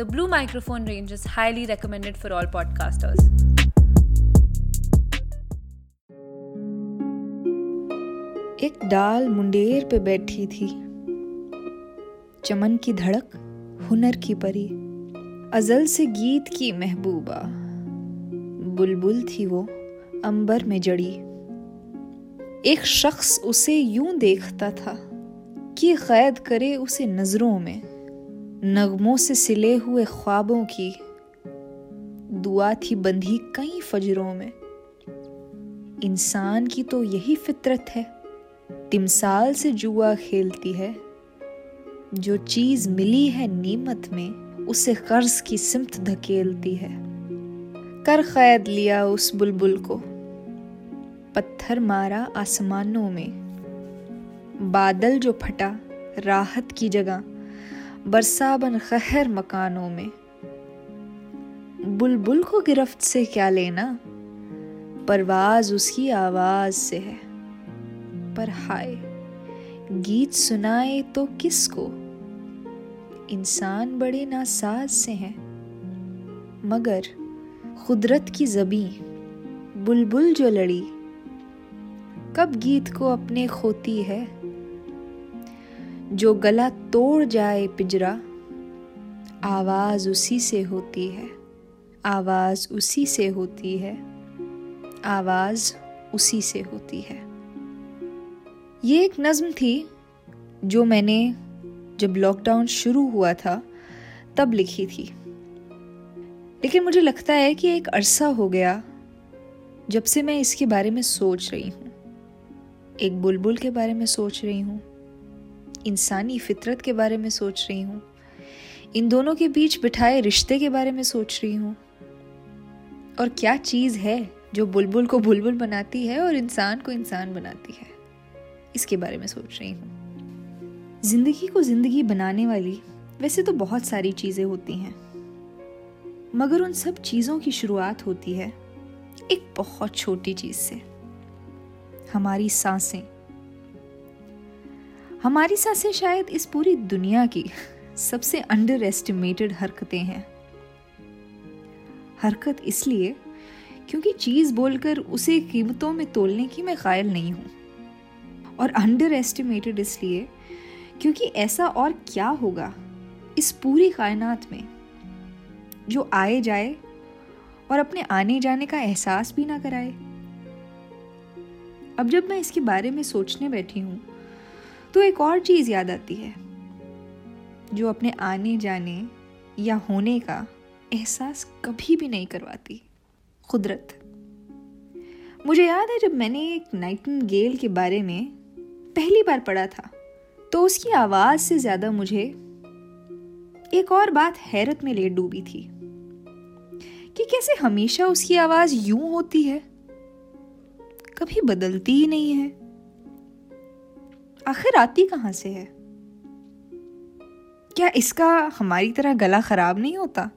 The Blue microphone range is highly recommended for all podcasters. एक डाल मुंडेर पे बैठी थी। चमन की धड़क, हुनर की परी, अजल से गीत की महबूबा। बुलबुल थी वो, अंबर में जड़ी। एक शख्स उसे यूँ देखता था कि कैद करे उसे नज़रों में। नगमों से सिले हुए ख्वाबों की दुआ थी बंधी कई फजरों में। इंसान की तो यही फितरत है, तिमसाल से जुआ खेलती है। जो चीज़ मिली है नीमत में, उसे कर्ज की सिमत धकेलती है। कर कैद लिया उस बुलबुल को, पत्थर मारा आसमानों में। बादल जो फटा, राहत की जगह बरसा बन खहर मकानों में। बुलबुल को गिरफ्त से क्या लेना? परवाज उसकी आवाज़ से है। पर हाय, गीत सुनाए तो किसको? इंसान बड़े नासाज से हैं। मगर कुदरत की जबी, बुलबुल जो लड़ी, कब गीत को अपने खोती है? जो गला तोड़ जाए पिजरा, आवाज़ उसी से होती है। आवाज़ उसी से होती है। आवाज़ उसी से होती है। ये एक नज्म थी जो मैंने जब लॉकडाउन शुरू हुआ था, तब लिखी थी। लेकिन मुझे लगता है कि एक अरसा हो गया जब से मैं इसके बारे में सोच रही हूँ। एक बुलबुल के बारे में सोच रही हूँ। इंसानी फितरत के बारे में सोच रही हूँ। इन दोनों के बीच बिठाए रिश्ते के बारे में सोच रही हूँ। और क्या चीज़ है जो बुलबुल को बुलबुल बनाती है और इंसान को इंसान बनाती है? इसके बारे में सोच रही हूँ। ज़िंदगी को ज़िंदगी बनाने वाली वैसे तो बहुत सारी चीज़ें होती हैं। मगर उन सब चीज़ों की शुरुआत होती है एक बहुत छोटी चीज़ से। हमारी साँसें हमारी साँसें शायद इस पूरी दुनिया की सबसे अंडर एस्टिमेटेड हरकतें हैं। हरकत इसलिए क्योंकि चीज़ बोलकर उसे कीमतों में तोलने की मैं कायल नहीं हूँ। और अंडर एस्टिमेटेड इसलिए क्योंकि ऐसा और क्या होगा इस पूरी कायनात में जो आए जाए और अपने आने जाने का एहसास भी ना कराए। अब जब मैं इसके बारे में सोचने बैठी हूँ तो एक और चीज़ याद आती है, जो अपने आने जाने या होने का एहसास कभी भी नहीं करवाती। कुदरत। मुझे याद है जब मैंने एक नाइटन गेल के बारे में पहली बार पढ़ा था तो उसकी आवाज़ से ज़्यादा मुझे एक और बात हैरत में ले डूबी थी, कि कैसे हमेशा उसकी आवाज़ यूँ होती है, कभी बदलती ही नहीं है। आखिर आती कहाँ से है? क्या इसका हमारी तरह गला खराब नहीं होता?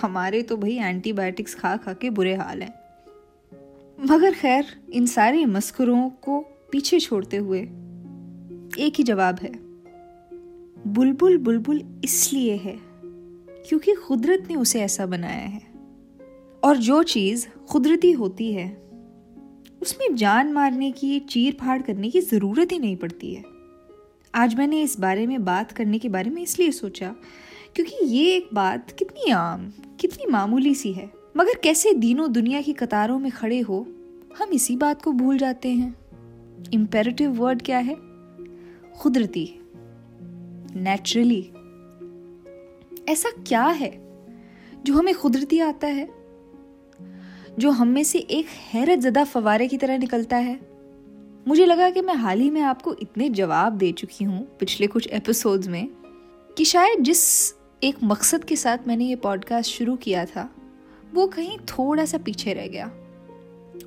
हमारे तो भाई एंटीबायोटिक्स खा खा के बुरे हाल हैं। मगर खैर, इन सारे मस्करों को पीछे छोड़ते हुए एक ही जवाब है। बुलबुल बुलबुल इसलिए है क्योंकि कुदरत ने उसे ऐसा बनाया है। और जो चीज़ कुदरती होती है, उसमें जान मारने की, चीर फाड़ करने की ज़रूरत ही नहीं पड़ती है। आज मैंने इस बारे में बात करने के बारे में इसलिए सोचा क्योंकि ये एक बात कितनी आम, कितनी मामूली सी है। मगर कैसे दिनों दुनिया की कतारों में खड़े हो, हम इसी बात को भूल जाते हैं। इम्पेरेटिव वर्ड क्या है? कुदरती। नेचुरली ऐसा क्या है जो हमें कुदरती आता है? जो हम में से एक हैरत ज़दा फवारे की तरह निकलता है? मुझे लगा कि मैं हाल ही में आपको इतने जवाब दे चुकी हूँ पिछले कुछ एपिसोड्स में, कि शायद जिस एक मकसद के साथ मैंने ये पॉडकास्ट शुरू किया था, वो कहीं थोड़ा सा पीछे रह गया।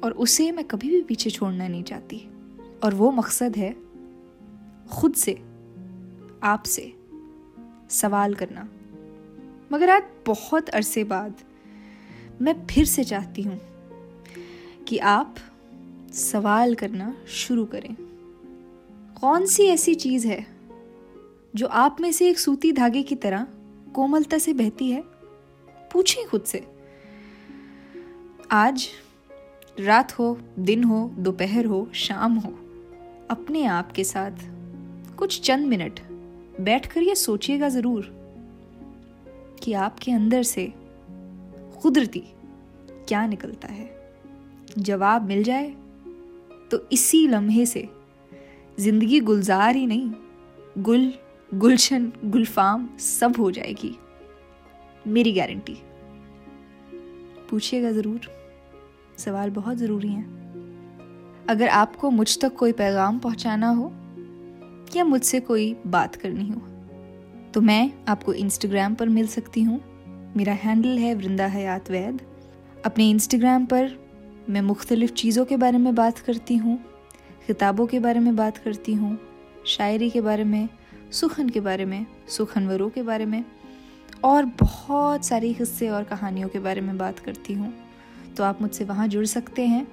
और उसे मैं कभी भी पीछे छोड़ना नहीं चाहती। और वो मकसद है, खुद से आपसे सवाल करना। मगर आज बहुत अरसे बाद, मैं फिर से चाहती हूँ कि आप सवाल करना शुरू करें। कौन सी ऐसी चीज़ है जो आप में से एक सूती धागे की तरह कोमलता से बहती है? पूछें खुद से। आज रात हो, दिन हो, दोपहर हो, शाम हो, अपने आप के साथ कुछ चंद मिनट बैठकर यह सोचिएगा ज़रूर कि आपके अंदर से कुदरती क्या निकलता है। जवाब मिल जाए तो इसी लम्हे से। ज़िंदगी गुलजार ही नहीं, गुल, गुलशन, गुलफाम सब हो जाएगी। मेरी गारंटी। पूछिएगा ज़रूर। सवाल बहुत ज़रूरी हैं। अगर आपको मुझ तक कोई पैगाम पहुंचाना हो, या मुझसे कोई बात करनी हो तो मैं आपको इंस्टाग्राम पर मिल सकती हूँ। मेरा हैंडल है वृंदा हयात वैद। अपने इंस्टाग्राम पर मैं मुख्तलिफ़ चीज़ों के बारे में बात करती हूँ किताबों के बारे में बात करती हूँ, शायरी के बारे में, सुखन के बारे में सुखनवरों के बारे में और बहुत सारी किस्से और कहानियों के बारे में बात करती हूँ। तो आप मुझसे वहाँ जुड़ सकते हैं।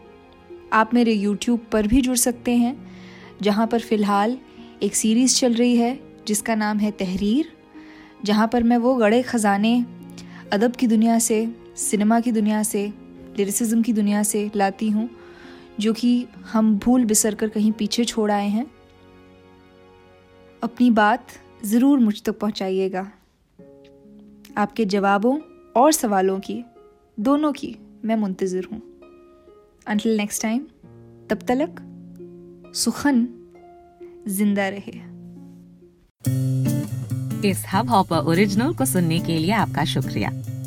आप मेरे यूट्यूब पर भी जुड़ सकते हैं, जहाँ पर फ़िलहाल एक सीरीज़ चल रही है, जिसका नाम है तहरीर, जहाँ पर मैं वो गड़े ख़जाने, अदब की दुनिया से, सिनेमा की दुनिया से लिरिसिज्म की दुनिया से लाती हूँ, जो कि हम भूल बिसर कर कहीं पीछे छोड़ आए हैं। अपनी बात ज़रूर मुझ तक पहुँचाइएगा। आपके जवाबों और सवालों की, दोनों की मैं मुंतज़र हूँ। अनटिल नेक्स्ट टाइम तब तलक सुखन ज़िंदा रहे। इस हब हॉपर ओरिजिनल को सुनने के लिए आपका शुक्रिया।